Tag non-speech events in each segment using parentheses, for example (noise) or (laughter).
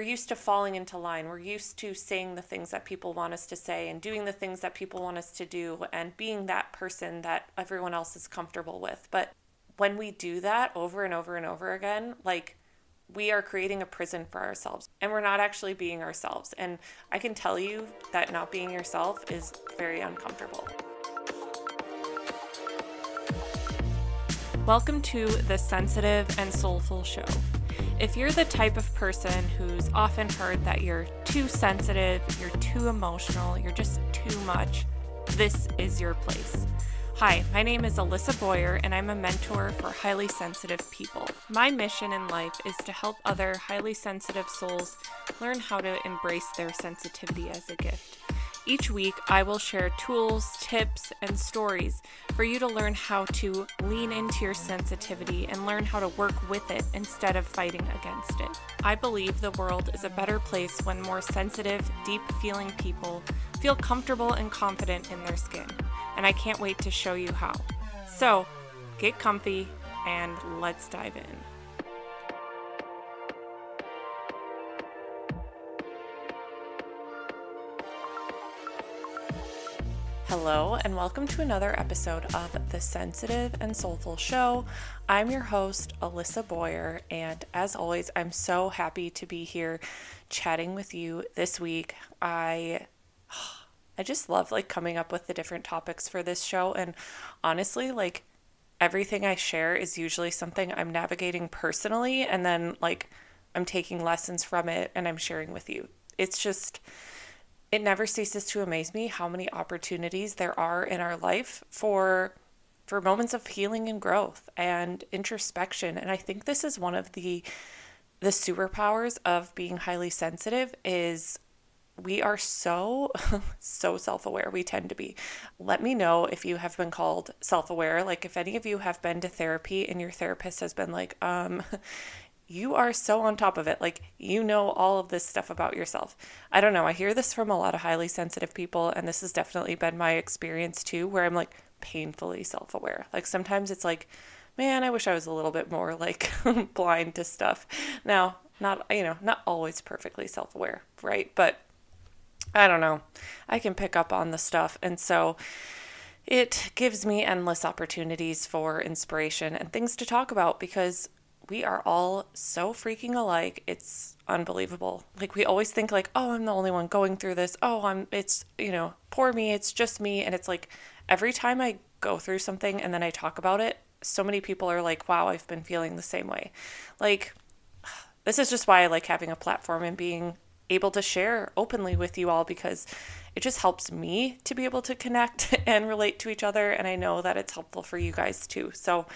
we're used to falling into line. We're used to saying the things that people want us to say and doing the things that people want us to do and being that person that everyone else is comfortable with. But when we do that over and over and over again, like we are creating a prison for ourselves and we're not actually being ourselves. And I can tell you that not being yourself is very uncomfortable. Welcome to the Sensitive and Soulful Show. If you're the type of person who's often heard that you're too sensitive, you're too emotional, you're just too much, this is your place. Hi, my name is Alissa Boyer, and I'm a mentor for highly sensitive people. My mission in life is to help other highly sensitive souls learn how to embrace their sensitivity as a gift. Each week, I will share tools, tips, and stories for you to learn how to lean into your sensitivity and learn how to work with it instead of fighting against it. I believe the world is a better place when more sensitive, deep feeling people feel comfortable and confident in their skin. And I can't wait to show you how. So, get comfy and let's dive in. Hello, and welcome to another episode of The Sensitive and Soulful Show. I'm your host, Alissa Boyer, and as always, I'm so happy to be here chatting with you this week. I (sighs) I just love like coming up with the different topics for this show and honestly, like everything I share is usually something I'm navigating personally and then like I'm taking lessons from it and I'm sharing with you. It's just it never ceases to amaze me how many opportunities there are in our life for for moments of healing and growth and introspection. And i think this is one of the the superpowers of being highly sensitive is we are so (laughs) so self-aware we tend to be. Let me know if you have been called self-aware. Like if any of you have been to therapy and your therapist has been like um (laughs) you are so on top of it. Like, you know all of this stuff about yourself. I don't know. I hear this from a lot of highly sensitive people, and this has definitely been my experience too, where I'm like painfully self aware. Like, sometimes it's like, man, I wish I was a little bit more like (laughs) blind to stuff. Now, not, you know, not always perfectly self aware, right? But I don't know. I can pick up on the stuff. And so, it gives me endless opportunities for inspiration and things to talk about because we are all so freaking alike. It's unbelievable. Like we always think like, "Oh, I'm the only one going through this. Oh, I'm it's, you know, poor me. It's just me." And it's like every time I go through something and then I talk about it, so many people are like, "Wow, I've been feeling the same way." Like (sighs) this is just why I like having a platform and being able to share openly with you all because it just helps me to be able to connect (laughs) and relate to each other and I know that it's helpful for you guys too. So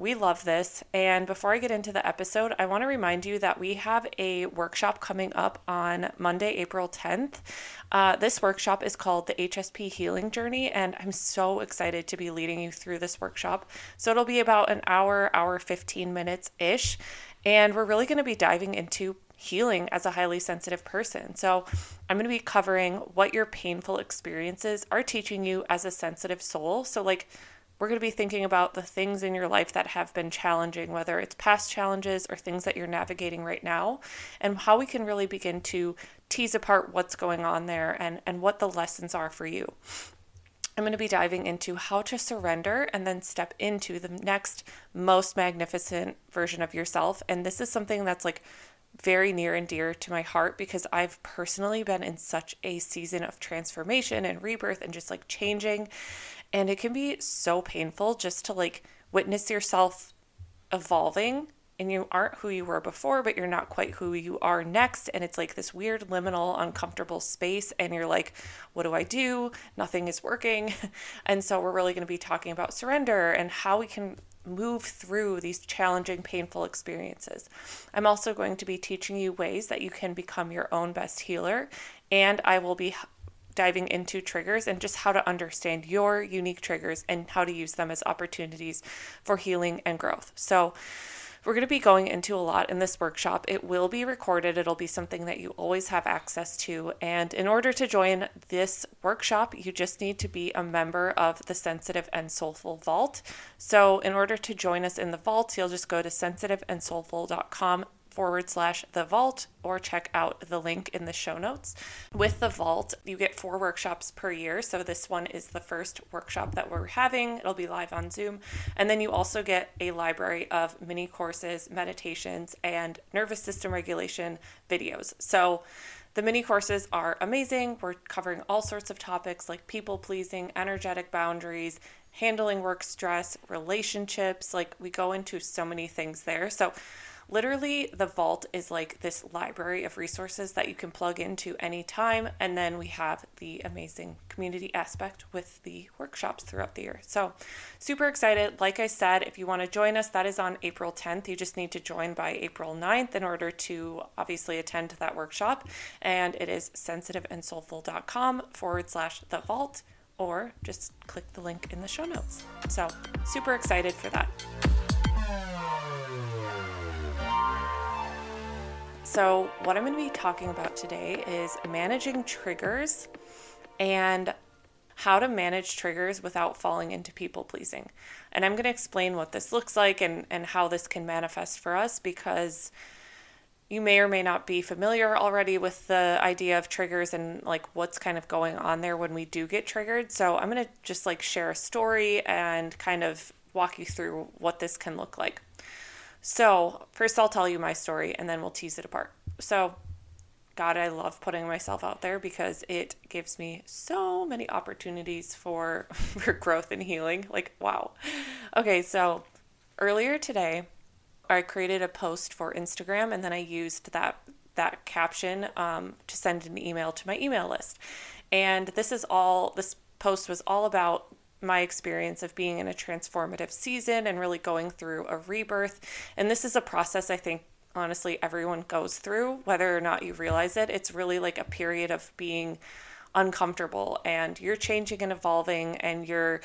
we love this. And before I get into the episode, I want to remind you that we have a workshop coming up on Monday, April 10th. Uh, this workshop is called the HSP Healing Journey, and I'm so excited to be leading you through this workshop. So it'll be about an hour, hour 15 minutes ish. And we're really going to be diving into healing as a highly sensitive person. So, I'm going to be covering what your painful experiences are teaching you as a sensitive soul. So, like, we're going to be thinking about the things in your life that have been challenging, whether it's past challenges or things that you're navigating right now, and how we can really begin to tease apart what's going on there and, and what the lessons are for you. I'm going to be diving into how to surrender and then step into the next most magnificent version of yourself. And this is something that's like very near and dear to my heart because I've personally been in such a season of transformation and rebirth and just like changing. And it can be so painful just to like witness yourself evolving and you aren't who you were before, but you're not quite who you are next. And it's like this weird, liminal, uncomfortable space. And you're like, what do I do? Nothing is working. (laughs) And so, we're really going to be talking about surrender and how we can move through these challenging, painful experiences. I'm also going to be teaching you ways that you can become your own best healer. And I will be diving into triggers and just how to understand your unique triggers and how to use them as opportunities for healing and growth. So, we're going to be going into a lot in this workshop. It will be recorded, it'll be something that you always have access to. And in order to join this workshop, you just need to be a member of the Sensitive and Soulful Vault. So, in order to join us in the vault, you'll just go to sensitiveandsoulful.com forward slash the vault or check out the link in the show notes. With the vault, you get four workshops per year. So this one is the first workshop that we're having. It'll be live on Zoom. And then you also get a library of mini courses, meditations, and nervous system regulation videos. So the mini courses are amazing. We're covering all sorts of topics like people pleasing, energetic boundaries, handling work stress, relationships. Like we go into so many things there. So literally the vault is like this library of resources that you can plug into anytime and then we have the amazing community aspect with the workshops throughout the year. So super excited. Like i said if you want to join us that is on april 10th you just need to join by april 9th in order to obviously attend that workshop. And it is sensitiveandsoulful.com forward slash the vault or just click the link in the show notes. So super excited for that So, what I'm going to be talking about today is managing triggers and how to manage triggers without falling into people pleasing. And I'm going to explain what this looks like and, and how this can manifest for us because you may or may not be familiar already with the idea of triggers and like what's kind of going on there when we do get triggered. So, I'm going to just like share a story and kind of walk you through what this can look like. So, first, I'll tell you my story and then we'll tease it apart. So, God, I love putting myself out there because it gives me so many opportunities for, (laughs) for growth and healing. Like, wow. Okay, so earlier today, I created a post for Instagram and then I used that that caption um, to send an email to my email list. And this is all, this post was all about my experience of being in a transformative season and really going through a rebirth. And this is a process I think honestly everyone goes through, whether or not you realize it. It's really like a period of being uncomfortable and you're changing and evolving and you're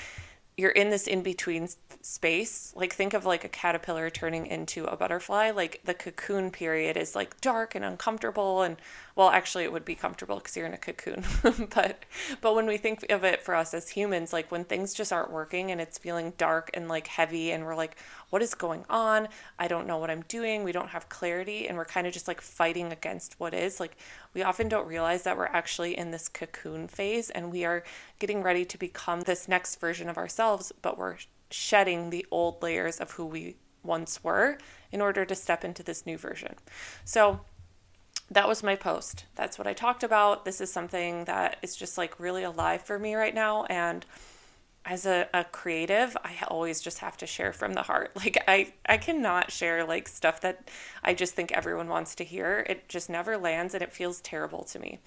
you're in this in between space like think of like a caterpillar turning into a butterfly like the cocoon period is like dark and uncomfortable and well actually it would be comfortable because you're in a cocoon (laughs) but but when we think of it for us as humans like when things just aren't working and it's feeling dark and like heavy and we're like what is going on i don't know what i'm doing we don't have clarity and we're kind of just like fighting against what is like we often don't realize that we're actually in this cocoon phase and we are getting ready to become this next version of ourselves, but we're shedding the old layers of who we once were in order to step into this new version. So, that was my post. That's what I talked about. This is something that is just like really alive for me right now. And as a, a creative, I always just have to share from the heart. (laughs) Like I, I cannot share like stuff that I just think everyone wants to hear. It just never lands and it feels terrible to me.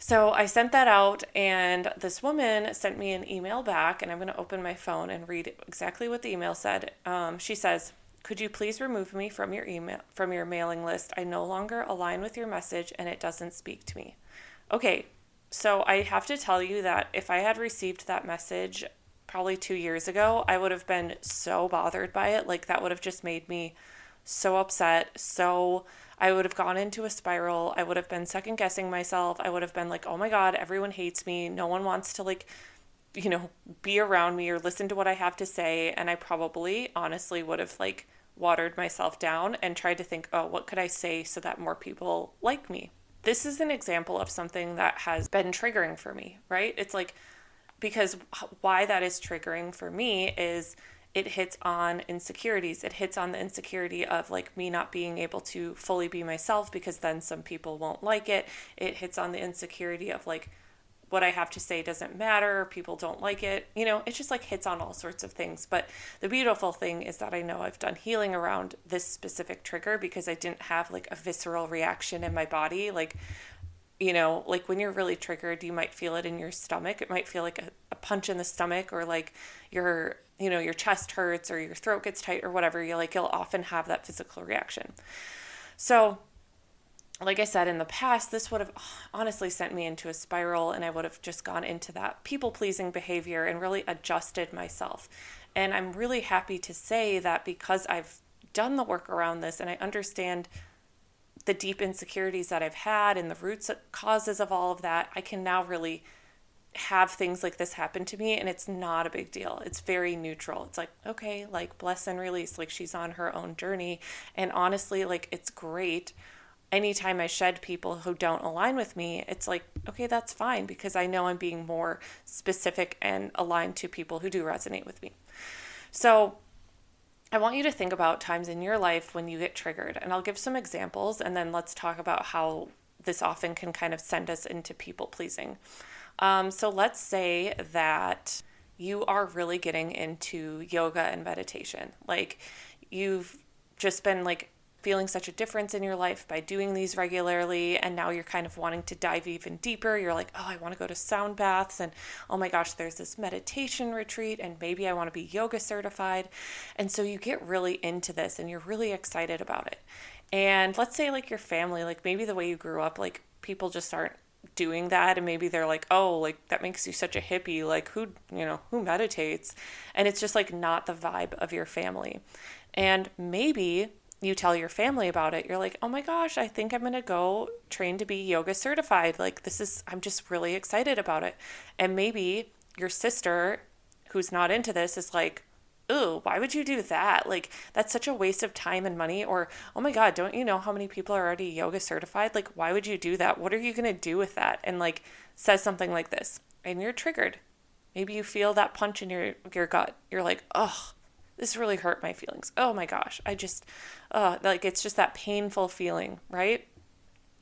So I sent that out, and this woman sent me an email back, and I'm going to open my phone and read exactly what the email said. Um, she says, "Could you please remove me from your email from your mailing list? I no longer align with your message, and it doesn't speak to me." Okay, so I have to tell you that if I had received that message probably two years ago, I would have been so bothered by it. Like, that would have just made me so upset. So, I would have gone into a spiral. I would have been second guessing myself. I would have been like, oh my God, everyone hates me. No one wants to, like, you know, be around me or listen to what I have to say. And I probably, honestly, would have, like, watered myself down and tried to think, oh, what could I say so that more people like me? this is an example of something that has been triggering for me, right? It's like, because why that is triggering for me is it hits on insecurities. It hits on the insecurity of like me not being able to fully be myself because then some people won't like it. It hits on the insecurity of like, what I have to say doesn't matter, people don't like it. You know, it just like hits on all sorts of things. But the beautiful thing is that I know I've done healing around this specific trigger because I didn't have like a visceral reaction in my body. Like, you know, like when you're really triggered, you might feel it in your stomach. It might feel like a, a punch in the stomach or like your, you know, your chest hurts or your throat gets tight or whatever. You like, you'll often have that physical reaction. So, like I said in the past, this would have honestly sent me into a spiral and I would have just gone into that people pleasing behavior and really adjusted myself. And I'm really happy to say that because I've done the work around this and I understand the deep insecurities that I've had and the roots causes of all of that, I can now really have things like this happen to me and it's not a big deal. It's very neutral. It's like, okay, like bless and release. Like she's on her own journey. And honestly, like it's great. Anytime I shed people who don't align with me, it's like, okay, that's fine because I know I'm being more specific and aligned to people who do resonate with me. So I want you to think about times in your life when you get triggered. And I'll give some examples and then let's talk about how this often can kind of send us into people pleasing. Um, so let's say that you are really getting into yoga and meditation. Like you've just been like feeling such a difference in your life by doing these regularly and now you're kind of wanting to dive even deeper. You're like oh i want to go to sound baths and oh my gosh there's this meditation retreat and maybe i want to be yoga certified. And so you get really into this and you're really excited about it. And let's say like your family like maybe the way you grew up like people just aren't doing that and maybe they're like oh like that makes you such a hippie like who you know who meditates? And it's just like not the vibe of your family. And maybe you tell your family about it you're like oh my gosh i think i'm going to go train to be yoga certified like this is i'm just really excited about it and maybe your sister who's not into this is like ooh, why would you do that? Like, that's such a waste of time and money. Or, oh my God, don't you know how many people are already yoga certified? Like, why would you do that? What are you going to do with that? And like, says something like this, and you're triggered. Maybe you feel that punch in your, your gut. You're like, oh, this really hurt my feelings. Oh my gosh, I just, uh, like, it's just that painful feeling, right?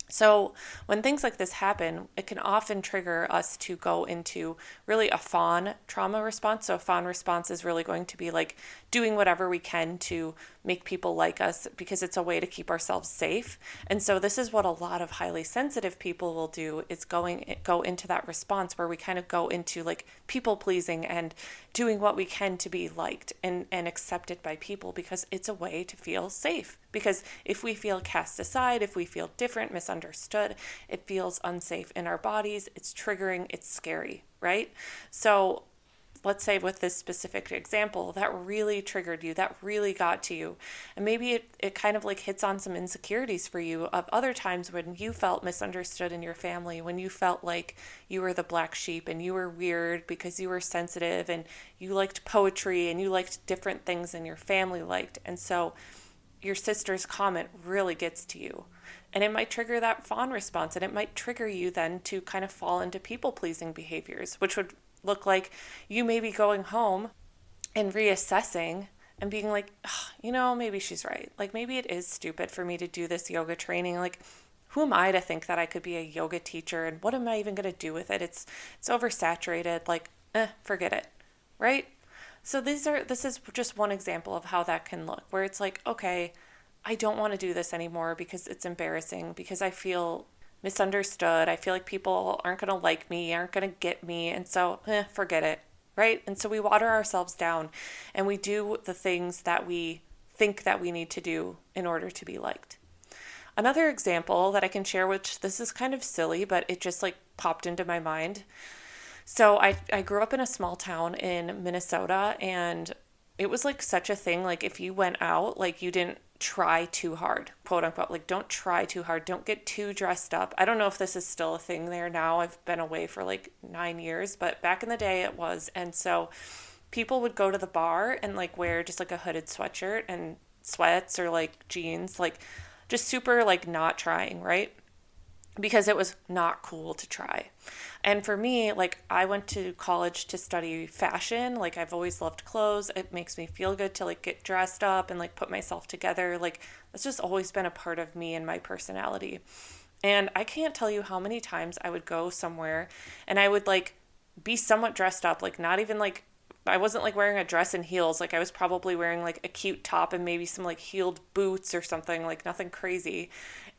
So, when things like this happen, it can often trigger us to go into really a fawn trauma response. So, a fawn response is really going to be like doing whatever we can to make people like us because it's a way to keep ourselves safe. And so this is what a lot of highly sensitive people will do is going go into that response where we kind of go into like people pleasing and doing what we can to be liked and and accepted by people because it's a way to feel safe. Because if we feel cast aside, if we feel different, misunderstood, it feels unsafe in our bodies, it's triggering, it's scary, right? So let's say with this specific example that really triggered you that really got to you. And maybe it, it kind of like hits on some insecurities for you of other times when you felt misunderstood in your family when you felt like you were the black sheep and you were weird because you were sensitive and you liked poetry and you liked different things than your family liked. And so your sister's comment really gets to you. And it might trigger that fawn response and it might trigger you then to kind of fall into people pleasing behaviors which would look like you may be going home and reassessing and being like, you know, maybe she's right. Like, maybe it is stupid for me to do this yoga training. Like, who am I to think that I could be a yoga teacher and what am I even going to do with it? It's it's oversaturated. Like, eh, forget it. Right? So these are this is just one example of how that can look where it's like, okay, I don't want to do this anymore because it's embarrassing because I feel misunderstood. I feel like people aren't going to like me, aren't going to get me. And so, eh, forget it. Right. And so we water ourselves down and we do the things that we think that we need to do in order to be liked. Another example that I can share, which this is kind of silly, but it just like popped into my mind. So I, I grew up in a small town in Minnesota and it was like such a thing. Like if you went out, like you didn't try too hard, quote unquote. Like, don't try too hard. Don't get too dressed up. I don't know if this is still a thing there now. I've been away for like nine years, but back in the day it was. And so people would go to the bar and like wear just like a hooded sweatshirt and sweats or like jeans, like just super like not trying, right? Because it was not cool to try. And for me, like I went to college to study fashion. Like I've always loved clothes. It makes me feel good to like get dressed up and like put myself together. Like that's just always been a part of me and my personality. And I can't tell you how many times I would go somewhere and I would like be somewhat dressed up, like not even like I wasn't like wearing a dress and heels. Like I was probably wearing like a cute top and maybe some like heeled boots or something, like nothing crazy.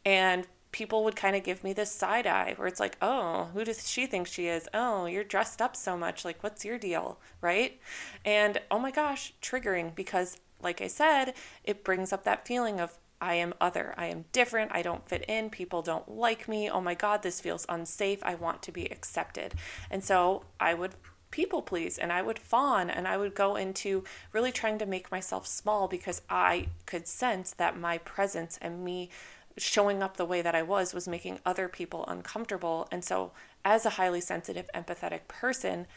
And people would kind of give me this side eye where it's like, oh, who does she think she is? Oh, you're dressed up so much. Like, what's your deal? Right. And oh my gosh, triggering because, like I said, it brings up that feeling of, I am other. I am different. I don't fit in. People don't like me. Oh my God, this feels unsafe. I want to be accepted. And so I would people please and I would fawn and I would go into really trying to make myself small because I could sense that my presence and me showing up the way that I was was making other people uncomfortable. And so, as a highly sensitive, empathetic person,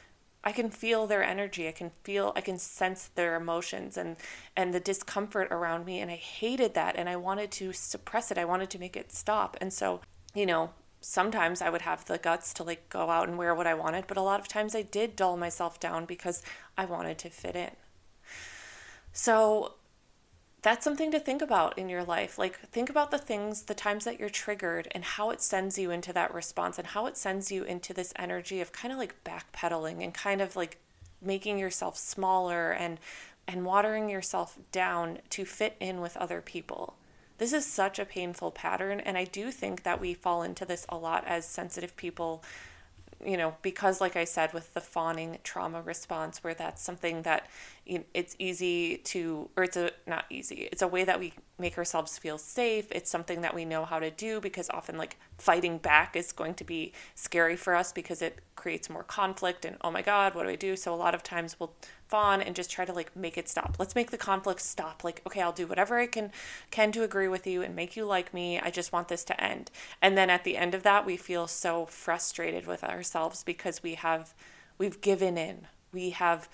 I can feel their energy. I can feel, I can sense their emotions and and the discomfort around me. And I hated that, and I wanted to suppress it. I wanted to make it stop. And so, you know, sometimes I would have the guts to like go out and wear what I wanted, but a lot of times I did dull myself down because I wanted to fit in. So that's something to think about in your life. Like, think about the things, the times that you're triggered, and how it sends you into that response, and how it sends you into this energy of kind of like backpedaling and kind of like making yourself smaller and and watering yourself down to fit in with other people. This is such a painful pattern, and I do think that we fall into this a lot as sensitive people you know, because like I said, with the fawning trauma response, where that's something that it's easy to, or it's a not easy, it's a way that we make ourselves feel safe. It's something that we know how to do because often like fighting back is going to be scary for us because it creates more conflict and oh my god, what do I do? So a lot of times we'll fawn and just try to like make it stop. Let's make the conflict stop. Like, okay, I'll do whatever I can can to agree with you and make you like me. I just want this to end. And then at the end of that, we feel so frustrated with ourselves because we have we've given in. We have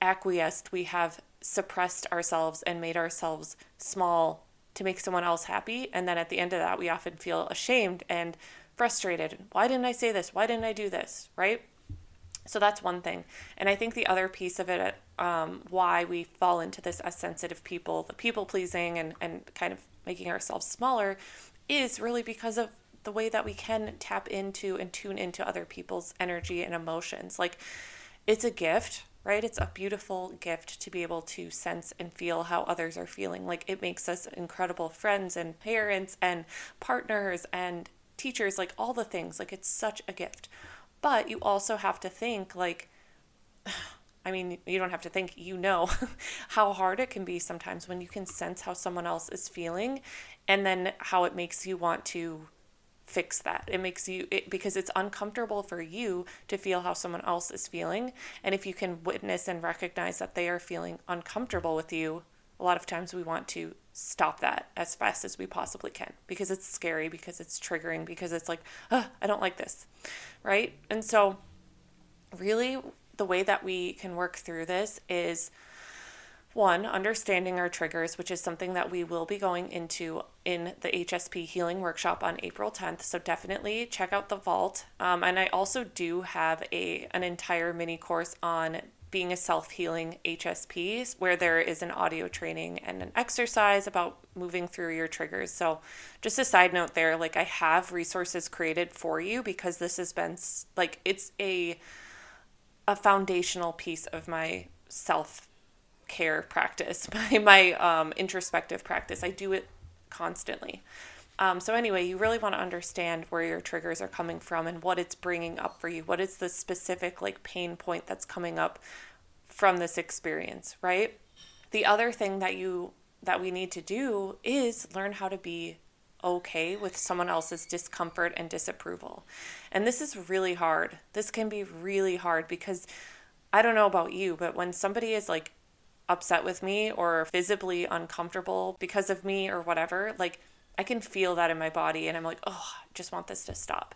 acquiesced. We have suppressed ourselves and made ourselves small to make someone else happy. And then at the end of that, we often feel ashamed and frustrated. Why didn't I say this? Why didn't I do this? Right? So that's one thing. And I think the other piece of it, um, why we fall into this as sensitive people, the people pleasing and, and kind of making ourselves smaller, is really because of the way that we can tap into and tune into other people's energy and emotions. Like, it's a gift, right? It's a beautiful gift to be able to sense and feel how others are feeling. Like, it makes us incredible friends and parents and partners and teachers, like all the things. Like, it's such a gift. But you also have to think, like, (sighs) I mean, you don't have to think, you know (laughs) how hard it can be sometimes when you can sense how someone else is feeling and then how it makes you want to fix that. It makes you, it, because it's uncomfortable for you to feel how someone else is feeling. And if you can witness and recognize that they are feeling uncomfortable with you, a lot of times we want to stop that as fast as we possibly can because it's scary, because it's triggering, because it's like, oh, I don't like this, right? And so, really, the way that we can work through this is one, understanding our triggers, which is something that we will be going into in the HSP healing workshop on April 10th. So definitely check out the vault. Um, and I also do have a an entire mini course on being a self healing HSP, where there is an audio training and an exercise about moving through your triggers. So, just a side note there, like I have resources created for you because this has been like it's a a foundational piece of my self care practice, (laughs) my my um, introspective practice. I do it constantly. Um, so anyway, you really want to understand where your triggers are coming from and what it's bringing up for you. What is the specific like pain point that's coming up from this experience, right? The other thing that you that we need to do is learn how to be okay with someone else's discomfort and disapproval. And this is really hard. This can be really hard because I don't know about you, but when somebody is like upset with me or visibly uncomfortable because of me or whatever, like I can feel that in my body and I'm like, oh, I just want this to stop.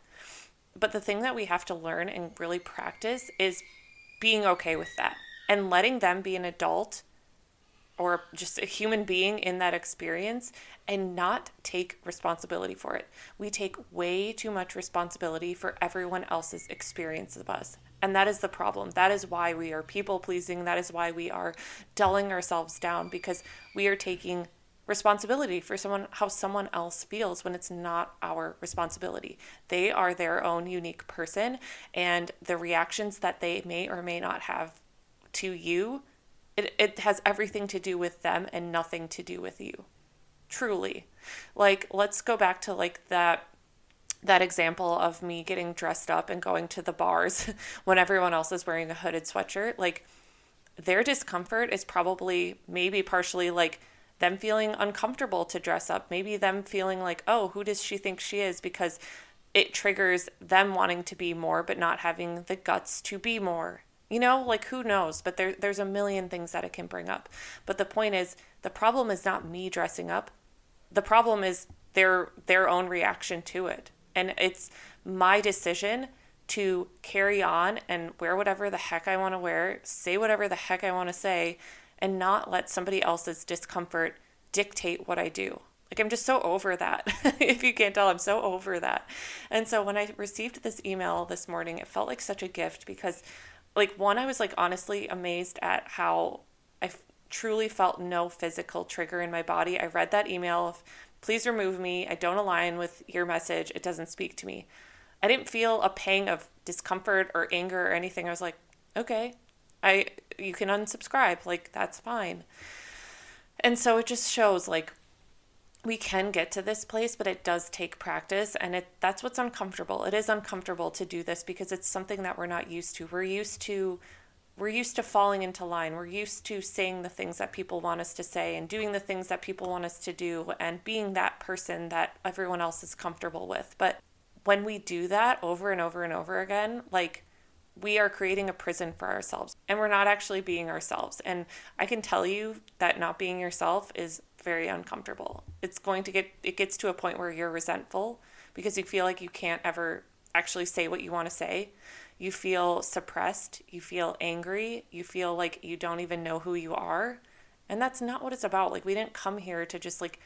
But the thing that we have to learn and really practice is being okay with that and letting them be an adult or just a human being in that experience and not take responsibility for it. We take way too much responsibility for everyone else's experience of us. And that is the problem. That is why we are people pleasing. That is why we are dulling ourselves down because we are taking responsibility for someone how someone else feels when it's not our responsibility. They are their own unique person and the reactions that they may or may not have to you, it, it has everything to do with them and nothing to do with you. Truly. Like let's go back to like that that example of me getting dressed up and going to the bars (laughs) when everyone else is wearing a hooded sweatshirt, like their discomfort is probably maybe partially like them feeling uncomfortable to dress up, maybe them feeling like, oh, who does she think she is? Because it triggers them wanting to be more, but not having the guts to be more. You know, like who knows? But there, there's a million things that it can bring up. But the point is, the problem is not me dressing up. The problem is their their own reaction to it. And it's my decision to carry on and wear whatever the heck I want to wear, say whatever the heck I want to say, and not let somebody else's discomfort dictate what I do. Like, I'm just so over that. (laughs) if you can't tell, I'm so over that. And so when I received this email this morning, it felt like such a gift because, like, one, I was like honestly amazed at how I f- truly felt no physical trigger in my body. I read that email of, please remove me. I don't align with your message. It doesn't speak to me. I didn't feel a pang of discomfort or anger or anything. I was like, okay, I you can unsubscribe. Like that's fine. And so it just shows like we can get to this place, but it does take practice and it that's what's uncomfortable. It is uncomfortable to do this because it's something that we're not used to. We're used to we're used to falling into line. We're used to saying the things that people want us to say and doing the things that people want us to do and being that person that everyone else is comfortable with. But when we do that over and over and over again, like we are creating a prison for ourselves and we're not actually being ourselves. And I can tell you that not being yourself is very uncomfortable. It's going to get, it gets to a point where you're resentful because you feel like you can't ever actually say what you want to say. You feel suppressed. You feel angry. You feel like you don't even know who you are. And that's not what it's about. Like, we didn't come here to just like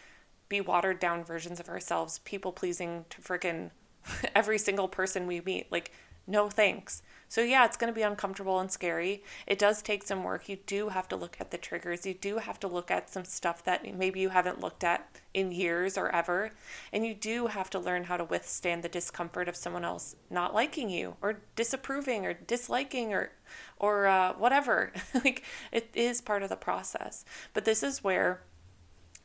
be watered down versions of ourselves, people pleasing to freaking (laughs) every single person we meet. Like, no thanks. So, yeah, it's going to be uncomfortable and scary. It does take some work. You do have to look at the triggers. You do have to look at some stuff that maybe you haven't looked at in years or ever. And you do have to learn how to withstand the discomfort of someone else not liking you or disapproving or disliking or, or uh, whatever. (laughs) like, it is part of the process. But this is where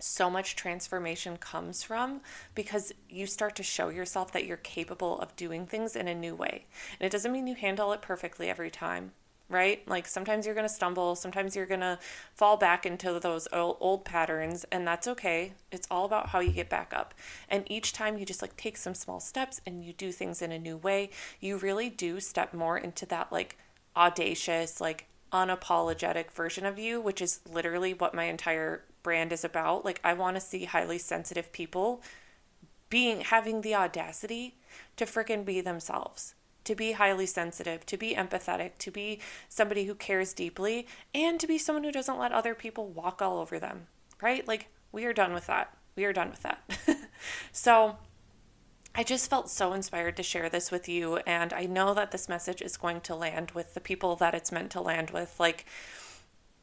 so much transformation comes from because you start to show yourself that you're capable of doing things in a new way. And it doesn't mean you handle it perfectly every time, right? Like sometimes you're going to stumble, sometimes you're going to fall back into those old, old patterns, and that's okay. It's all about how you get back up. And each time you just like take some small steps and you do things in a new way, you really do step more into that like audacious, like unapologetic version of you, which is literally what my entire brand is about. Like I want to see highly sensitive people being having the audacity to freaking be themselves, to be highly sensitive, to be empathetic, to be somebody who cares deeply, and to be someone who doesn't let other people walk all over them, right? Like we are done with that. We are done with that. (laughs) so I just felt so inspired to share this with you and I know that this message is going to land with the people that it's meant to land with like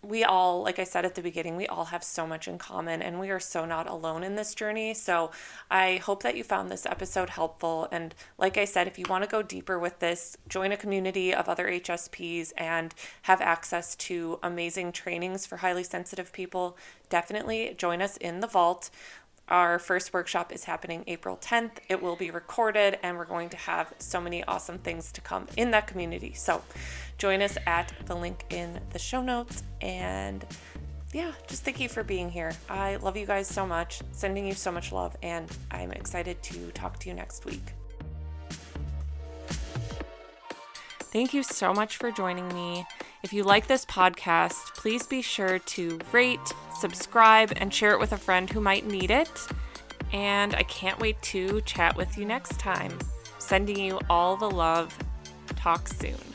we all, like I said at the beginning, we all have so much in common and we are so not alone in this journey. So I hope that you found this episode helpful. And like I said, if you want to go deeper with this, join a community of other HSPs and have access to amazing trainings for highly sensitive people, definitely join us in the vault. Our first workshop is happening April 10th. It will be recorded, and we're going to have so many awesome things to come in that community. So, join us at the link in the show notes. And yeah, just thank you for being here. I love you guys so much, sending you so much love, and I'm excited to talk to you next week. Thank you so much for joining me. If you like this podcast, please be sure to rate, subscribe, and share it with a friend who might need it. And I can't wait to chat with you next time. Sending you all the love. Talk soon.